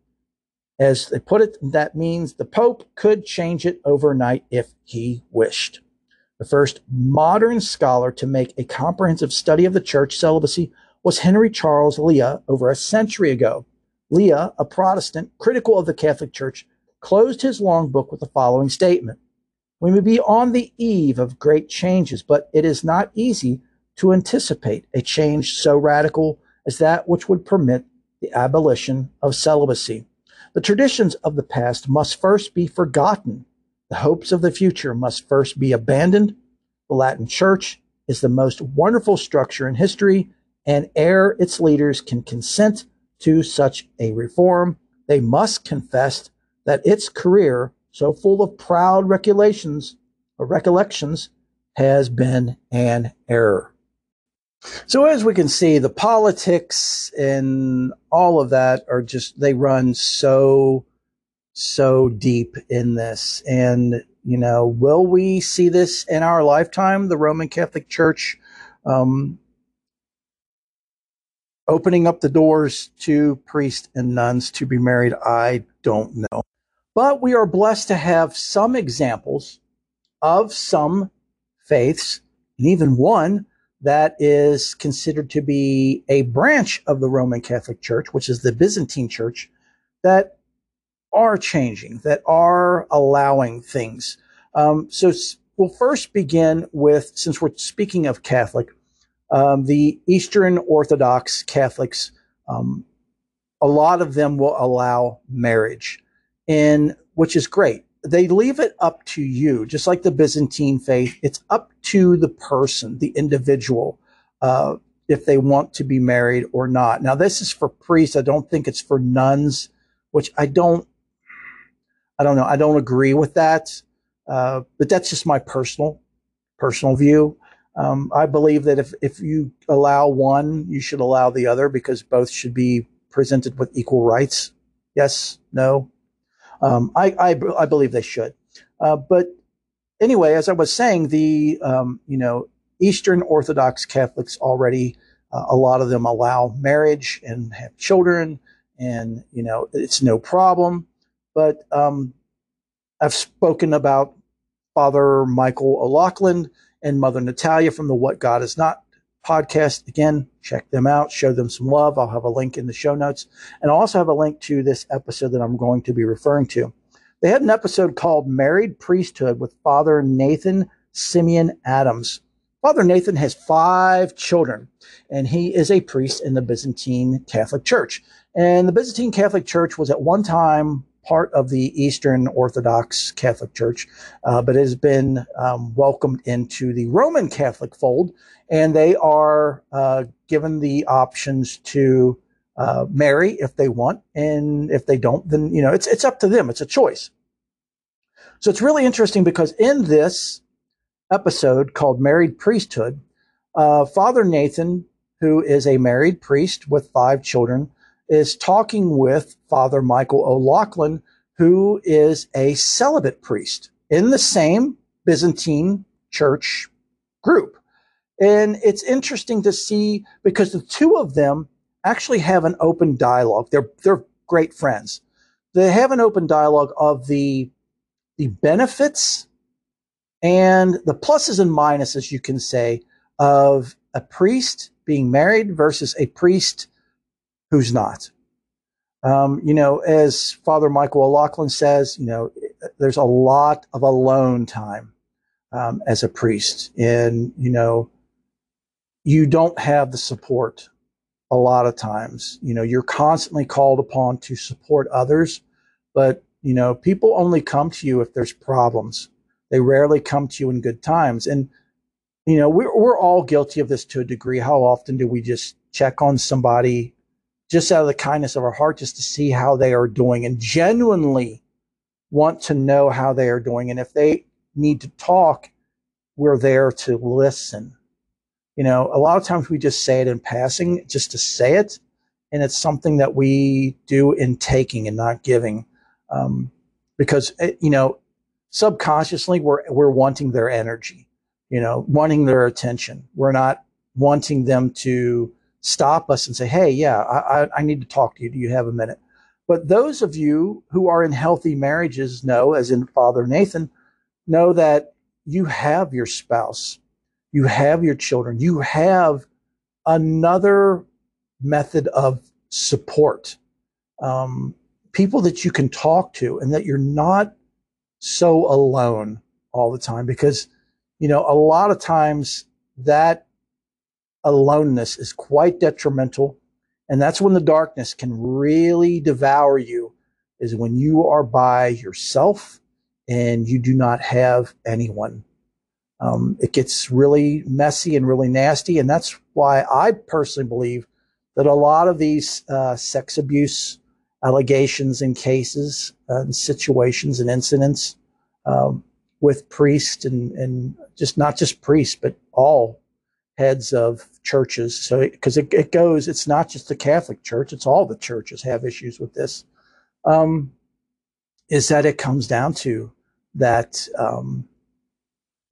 As they put it, that means the Pope could change it overnight if he wished. The first modern scholar to make a comprehensive study of the church celibacy was Henry Charles Lea over a century ago. Lea, a Protestant critical of the Catholic Church, closed his long book with the following statement We may be on the eve of great changes, but it is not easy to anticipate a change so radical as that which would permit the abolition of celibacy. The traditions of the past must first be forgotten. The hopes of the future must first be abandoned. The Latin Church is the most wonderful structure in history, and ere its leaders can consent to such a reform, they must confess that its career so full of proud recollections or recollections, has been an error. So as we can see, the politics and all of that are just, they run so, so deep in this. And, you know, will we see this in our lifetime? The Roman Catholic Church, um, opening up the doors to priests and nuns to be married? I don't know. But we are blessed to have some examples of some faiths, and even one that is considered to be a branch of the Roman Catholic Church, which is the Byzantine Church, that are changing, that are allowing things. Um, so we'll first begin with, since we're speaking of Catholic, um, the Eastern Orthodox Catholics, um, a lot of them will allow marriage, and which is great they leave it up to you, just like the Byzantine faith. It's up to the person, the individual, uh, if they want to be married or not. Now, this is for priests. I don't think it's for nuns, which I don't. I don't know. I don't agree with that, uh, but that's just my personal personal view. Um, I believe that if if you allow one, you should allow the other because both should be presented with equal rights. Yes, no, um, I, I, I, believe they should. Uh, but anyway, as I was saying, the um, you know Eastern Orthodox Catholics already uh, a lot of them allow marriage and have children, and you know it's no problem. But um, I've spoken about Father Michael O'Loughlin and Mother Natalia from the What God Is Not podcast. Again, check them out, show them some love. I'll have a link in the show notes. And I'll also have a link to this episode that I'm going to be referring to. They had an episode called Married Priesthood with Father Nathan Simeon Adams. Father Nathan has five children, and he is a priest in the Byzantine Catholic Church. And the Byzantine Catholic Church was at one time part of the Eastern Orthodox Catholic Church, uh, but has been um, welcomed into the Roman Catholic fold, and they are uh, given the options to uh, marry if they want, and if they don't, then you know it's it's up to them. It's a choice. So it's really interesting because in this episode called "Married Priesthood," uh, Father Nathan, who is a married priest with five children, is talking with Father Michael O'Loughlin, who is a celibate priest in the same Byzantine church group. And it's interesting to see because the two of them actually have an open dialogue. They're, they're great friends. They have an open dialogue of the, the benefits and the pluses and minuses, you can say, of a priest being married versus a priest who's not. Um, you know, as Father Michael O'Loughlin says, you know, there's a lot of alone time um, as a priest, and you know, you don't have the support a lot of times. You know, you're constantly called upon to support others, but you know, people only come to you if there's problems. They rarely come to you in good times, and you know, we're we're all guilty of this to a degree. How often do we just check on somebody just out of the kindness of our heart, just to see how they are doing and genuinely want to know how they are doing. And if they need to talk, we're there to listen. You know, a lot of times we just say it in passing just to say it. And it's something that we do in taking and not giving. Um, because, eh, you know, subconsciously we're, we're wanting their energy, you know, wanting their attention. We're not wanting them to, stop us and say, Hey, yeah, I, I, need to talk to you. Do you have a minute? But those of you who are in healthy marriages know, as in Father Nathan, know that you have your spouse, you have your children, you have another method of support, um, people that you can talk to, and that you're not so alone all the time. Because, you know, a lot of times that aloneness is quite detrimental. And that's when the darkness can really devour you, is when you are by yourself and you do not have anyone. Um, it gets really messy and really nasty. And that's why I personally believe that a lot of these uh, sex abuse allegations and cases uh, and situations and incidents um, with priests and, and just not just priests, but all heads of churches. So, because it, it, goes, it's not just the Catholic Church; it's all the churches have issues with this. Um, is that it comes down to that um,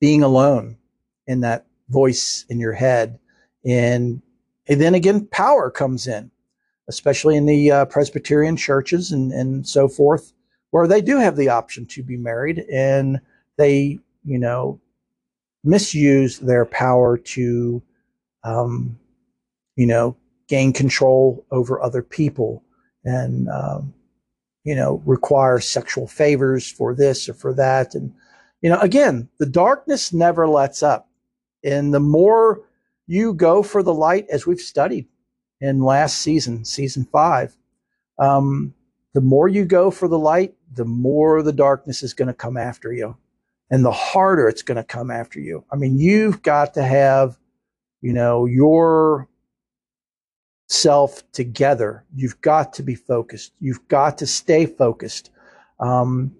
being alone in that voice in your head, and, and then again, power comes in, especially in the uh, Presbyterian churches and and so forth, where they do have the option to be married, and they, you know, misuse their power to, um, you know, gain control over other people and, um, you know, require sexual favors for this or for that. And, you know, again, the darkness never lets up. And the more you go for the light, as we've studied in last season, season five, um, the more you go for the light, the more the darkness is going to come after you and the harder it's going to come after you. I mean, you've got to have, you know, your self together. You've got to be focused. You've got to stay focused. Um,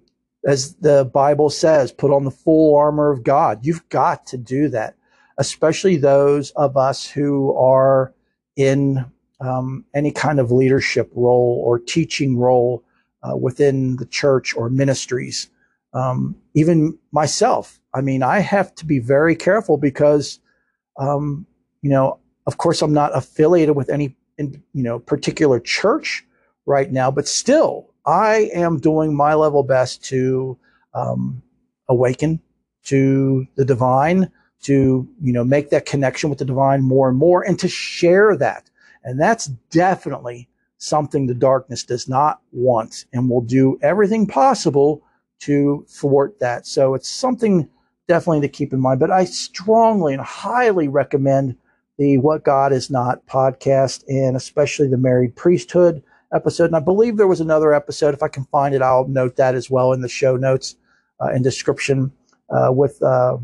as the Bible says, put on the full armor of God. You've got to do that, especially those of us who are in um, any kind of leadership role or teaching role uh, within the church or ministries um, even myself. I mean, I have to be very careful because, um, you know, of course, I'm not affiliated with any, you know, particular church right now, but still, I am doing my level best to um, awaken to the divine, to you know, make that connection with the divine more and more, and to share that. And that's definitely something the darkness does not want, and will do everything possible to thwart that. So it's something definitely to keep in mind. But I strongly and highly recommend the What God Is Not podcast and especially the Married Priesthood episode. And I believe there was another episode. If I can find it, I'll note that as well in the show notes uh, and description uh, with uh,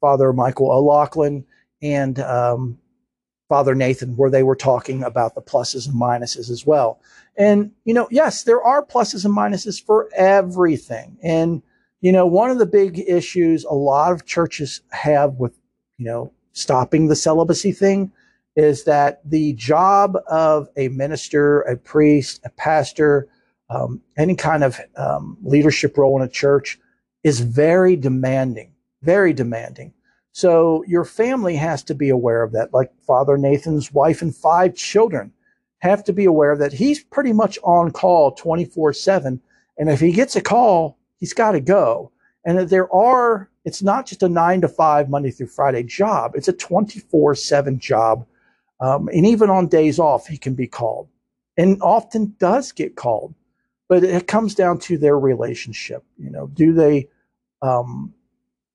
Father Michael O'Loughlin and um, Father Nathan, where they were talking about the pluses and minuses as well. And, you know, yes, there are pluses and minuses for everything. And, you know, one of the big issues a lot of churches have with, you know, stopping the celibacy thing is that the job of a minister, a priest, a pastor, um, any kind of um, leadership role in a church is very demanding, very demanding. So your family has to be aware of that, like Father Nathan's wife and five children have to be aware that he's pretty much on call 24 7. And if he gets a call, he's got to go. And that there are, it's not just a nine to five Monday through Friday job, it's a 24 7 job. Um, and even on days off, he can be called and often does get called. But it comes down to their relationship. You know, do they um,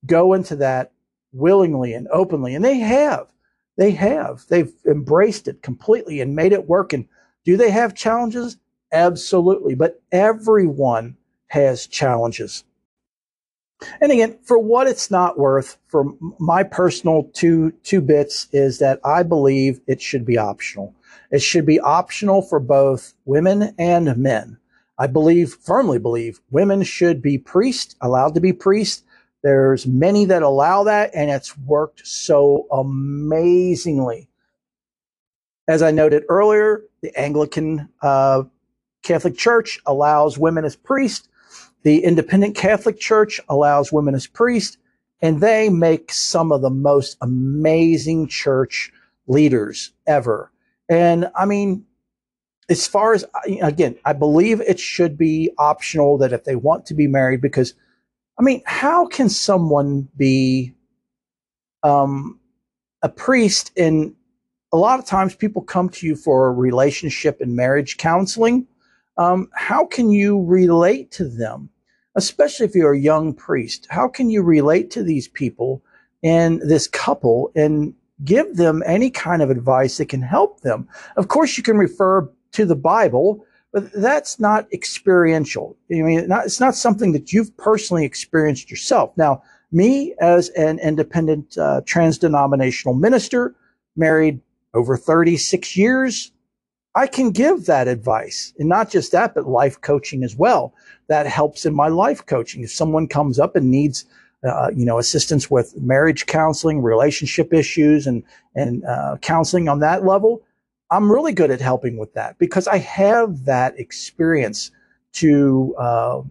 go into that willingly and openly? And they have. They have. They've embraced it completely and made it work. And do they have challenges? Absolutely. But everyone has challenges. And again, for what it's not worth, for my personal two two bits is that I believe it should be optional. It should be optional for both women and men. I believe, firmly believe, women should be priests, allowed to be priests, there's many that allow that, and it's worked so amazingly. As I noted earlier, the Anglican uh, Catholic Church allows women as priests. The Independent Catholic Church allows women as priests, and they make some of the most amazing church leaders ever. And I mean, as far as again, I believe it should be optional that if they want to be married, because I mean, how can someone be um, a priest? And a lot of times people come to you for relationship and marriage counseling. Um, how can you relate to them, especially if you're a young priest? How can you relate to these people and this couple and give them any kind of advice that can help them? Of course, you can refer to the Bible but that's not experiential. I mean, not, it's not something that you've personally experienced yourself. Now, me as an independent uh, trans-denominational minister, married over 36 years, I can give that advice. And not just that, but life coaching as well. That helps in my life coaching. If someone comes up and needs, uh, you know, assistance with marriage counseling, relationship issues, and and uh, counseling on that level, I'm really good at helping with that because I have that experience to uh,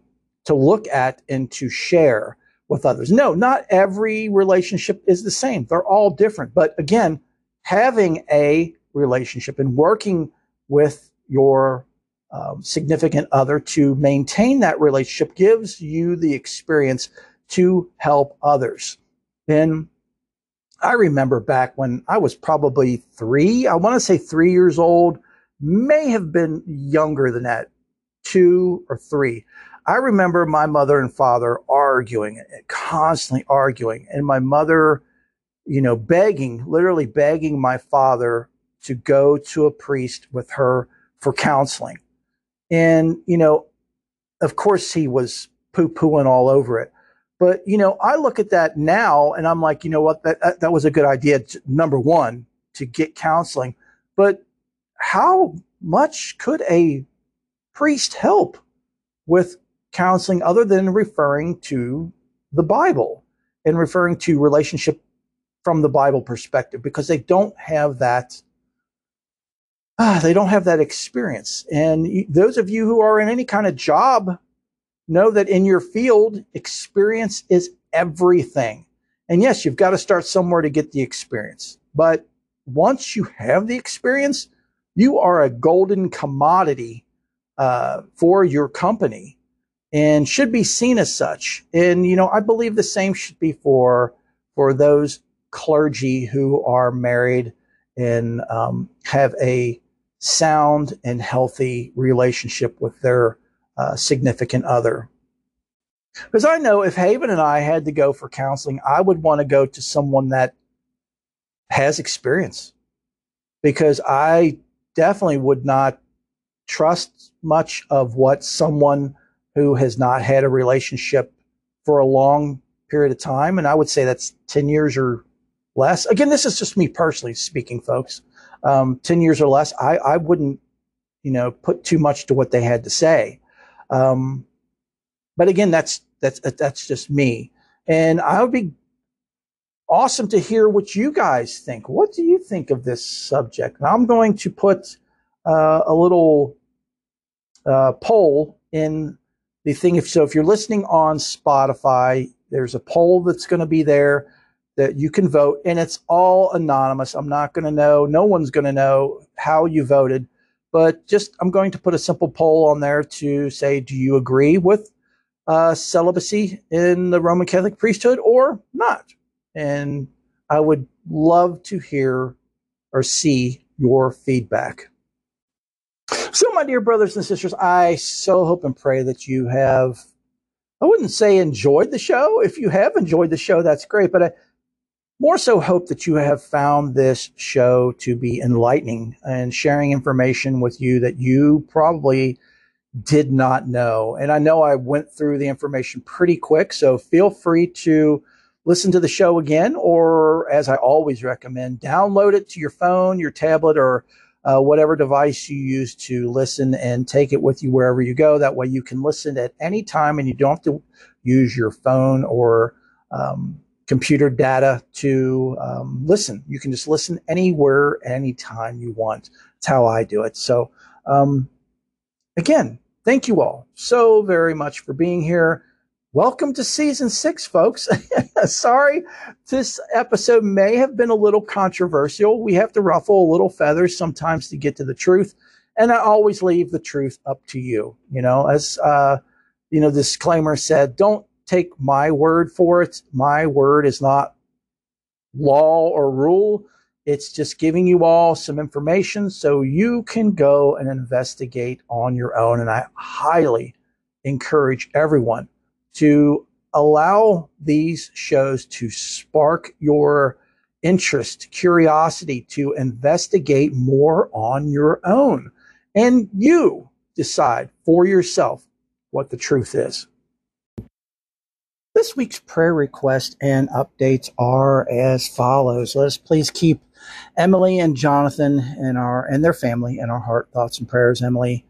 to look at and to share with others. No, not every relationship is the same. They're all different. But again, having a relationship and working with your um, significant other to maintain that relationship gives you the experience to help others. And I remember back when I was probably three, I want to say three years old, may have been younger than that, two or three. I remember my mother and father arguing, constantly arguing, and my mother, you know, begging, literally begging my father to go to a priest with her for counseling. And, you know, of course he was poo pooing all over it. But, you know, I look at that now and I'm like, you know what, that, that, that was a good idea. To, number one, to get counseling. But how much could a priest help with counseling other than referring to the Bible and referring to relationship from the Bible perspective? Because they don't have that ah, they don't have that experience. And those of you who are in any kind of job know that in your field, experience is everything. And yes, you've got to start somewhere to get the experience. But once you have the experience, you are a golden commodity uh, for your company and should be seen as such. And you know, I believe the same should be for for those clergy who are married and um, have a sound and healthy relationship with their uh, significant other. Because I know if Haven and I had to go for counseling, I would want to go to someone that has experience because I definitely would not trust much of what someone who has not had a relationship for a long period of time. And I would say that's 10 years or less. Again, this is just me personally speaking, folks um, 10 years or less, I, I wouldn't, you know, put too much to what they had to say. Um, but again, that's, that's, that's just me. And I would be awesome to hear what you guys think. What do you think of this subject? Now, I'm going to put uh, a little uh, poll in the thing. If so, if you're listening on Spotify, there's a poll that's going to be there that you can vote and it's all anonymous. I'm not going to know, no one's going to know how you voted, but just I'm going to put a simple poll on there to say, do you agree with uh, celibacy in the Roman Catholic priesthood or not? And I would love to hear or see your feedback. So, my dear brothers and sisters, I so hope and pray that you have, I wouldn't say enjoyed the show. If you have enjoyed the show, that's great. But I, more so hope that you have found this show to be enlightening and sharing information with you that you probably did not know. And I know I went through the information pretty quick, so feel free to listen to the show again, or as I always recommend, download it to your phone, your tablet, or uh, whatever device you use to listen and take it with you wherever you go. That way you can listen at any time and you don't have to use your phone or um, computer data to um, listen. You can just listen anywhere, anytime you want. That's how I do it. So, um, again, thank you all so very much for being here. Welcome to season six, folks. Sorry, this episode may have been a little controversial. We have to ruffle a little feathers sometimes to get to the truth. And I always leave the truth up to you. You know, as, uh, you know, disclaimer said, don't take my word for it. My word is not law or rule. It's just giving you all some information so you can go and investigate on your own. And I highly encourage everyone to allow these shows to spark your interest, curiosity to investigate more on your own. And you decide for yourself what the truth is. This week's prayer request and updates are as follows. Let us please keep Emily and Jonathan and our and their family in our heart, thoughts, and prayers. Emily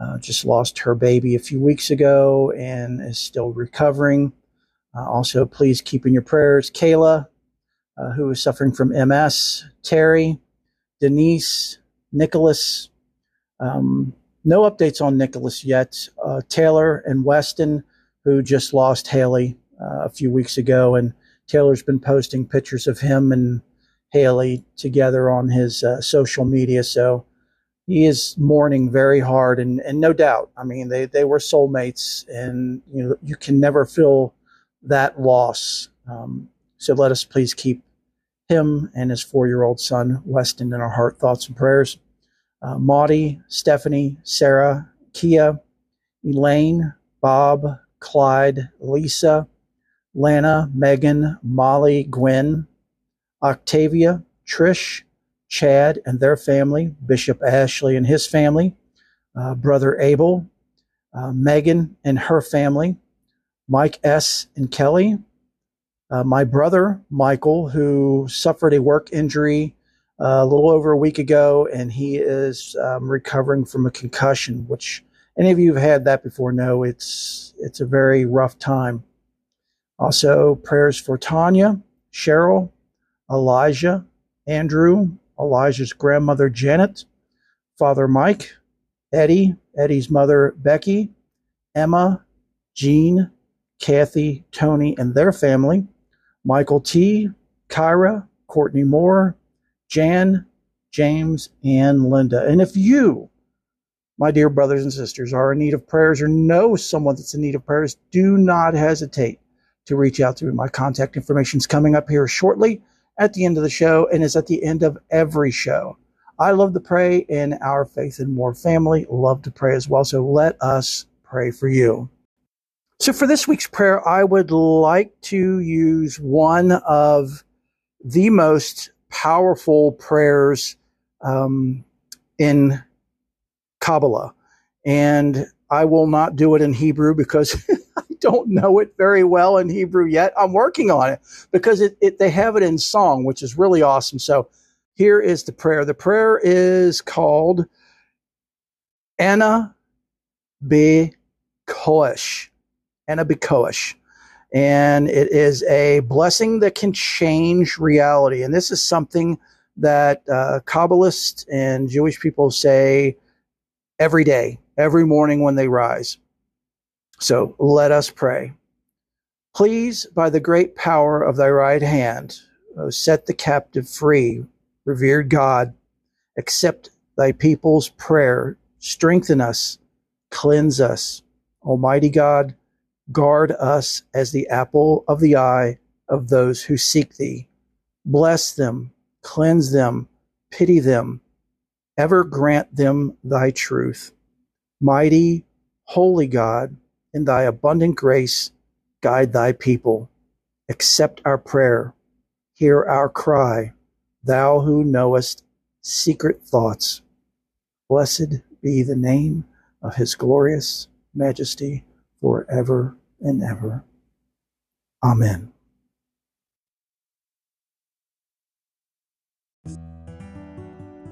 uh, just lost her baby a few weeks ago and is still recovering. Uh, also, please keep in your prayers Kayla, uh, who is suffering from MS, Terry, Denise, Nicholas. Um, no updates on Nicholas yet. Uh, Taylor and Weston, who just lost Haley uh, a few weeks ago, and Taylor's been posting pictures of him and Haley together on his uh, social media. So he is mourning very hard, and, and no doubt. I mean, they, they were soulmates, and you know you can never feel that loss. Um, so let us please keep him and his four year old son Weston in our heart, thoughts, and prayers. Uh, Maudie, Stephanie, Sarah, Kia, Elaine, Bob, Clyde, Lisa, Lana, Megan, Molly, Gwen, Octavia, Trish, Chad and their family, Bishop Ashley and his family, uh, Brother Abel, uh, Megan and her family, Mike S. and Kelly, uh, my brother Michael, who suffered a work injury uh, a little over a week ago, and he is um, recovering from a concussion. Which any of you have had that before know it's it's a very rough time. Also, prayers for Tanya, Cheryl, Elijah, Andrew, Elijah's grandmother Janet, Father Mike, Eddie, Eddie's mother Becky, Emma, Jean, Kathy, Tony, and their family, Michael T, Kyra, Courtney Moore, Jan, James, and Linda. And if you, my dear brothers and sisters, are in need of prayers or know someone that's in need of prayers, do not hesitate to reach out to me. My contact information is coming up here shortly at the end of the show and is at the end of every show. I love to pray, and our Faith and More family love to pray as well. So let us pray for you. So for this week's prayer, I would like to use one of the most powerful prayers um, in Kabbalah. And I will not do it in Hebrew because don't know it very well in Hebrew yet. I'm working on it because it, it, they have it in song, which is really awesome. So here is the prayer. The prayer is called Anna Be Koish. Anna Be Koish. And it is a blessing that can change reality. And this is something that uh, Kabbalists and Jewish people say every day, every morning when they rise. So let us pray. Please, by the great power of thy right hand, oh, set the captive free, revered God. Accept thy people's prayer. Strengthen us, cleanse us. Almighty God, guard us as the apple of the eye of those who seek thee. Bless them, cleanse them, pity them, ever grant them thy truth. Mighty, holy God, in thy abundant grace, guide thy people. Accept our prayer. Hear our cry, thou who knowest secret thoughts. Blessed be the name of his glorious majesty forever and ever. Amen.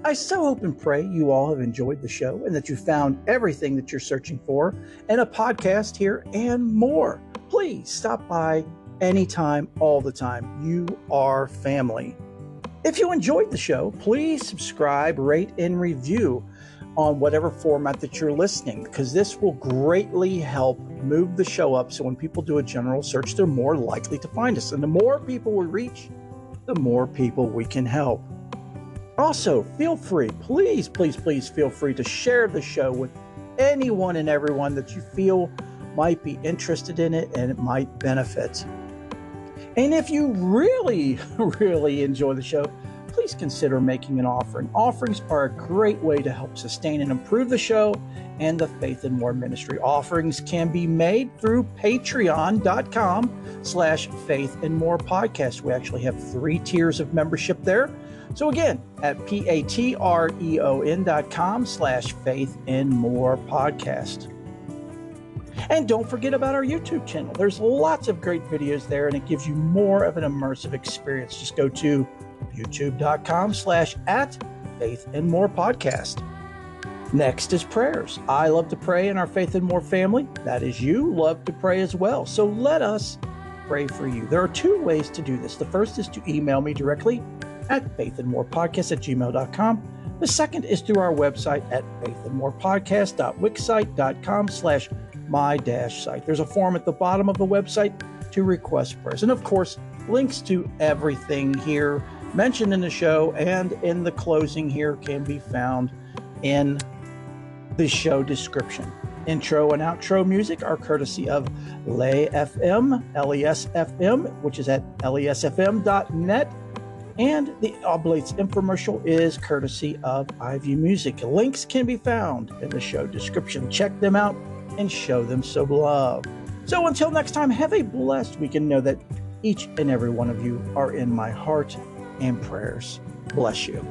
I so hope and pray you all have enjoyed the show and that you found everything that you're searching for in a podcast here and more. Please stop by anytime, all the time. You are family. If you enjoyed the show, please subscribe, rate, and review on whatever format that you're listening because this will greatly help move the show up so when people do a general search, they're more likely to find us. And the more people we reach, the more people we can help. Also, feel free, please, please, please feel free to share the show with anyone and everyone that you feel might be interested in it and it might benefit. And if you really, really enjoy the show, please consider making an offering. Offerings are a great way to help sustain and improve the show and the Faith and More ministry. Offerings can be made through patreon.com slash faith and more podcast. We actually have three tiers of membership there. So again, at P-A-T-R-E-O-N dot com slash faith and more podcast. And don't forget about our YouTube channel. There's lots of great videos there, and it gives you more of an immersive experience. Just go to youtube.com slash at faith and more podcast. Next is prayers. I love to pray in our Faith and More family. That is you love to pray as well. So let us pray for you. There are two ways to do this. The first is to email me directly at faithandmorepodcast at gmail.com. The second is through our website at faithandmorepodcast.wixsite.com slash my dash site. There's a form at the bottom of the website to request prayers. And of course, links to everything here mentioned in the show and in the closing here can be found in the show description. Intro and outro music are courtesy of Lay FM, LESFM, which is at lesfm.net. And the Oblates infomercial is courtesy of Ivy Music. Links can be found in the show description. Check them out and show them some love. So until next time, have a blessed week and know that each and every one of you are in my heart and prayers. Bless you.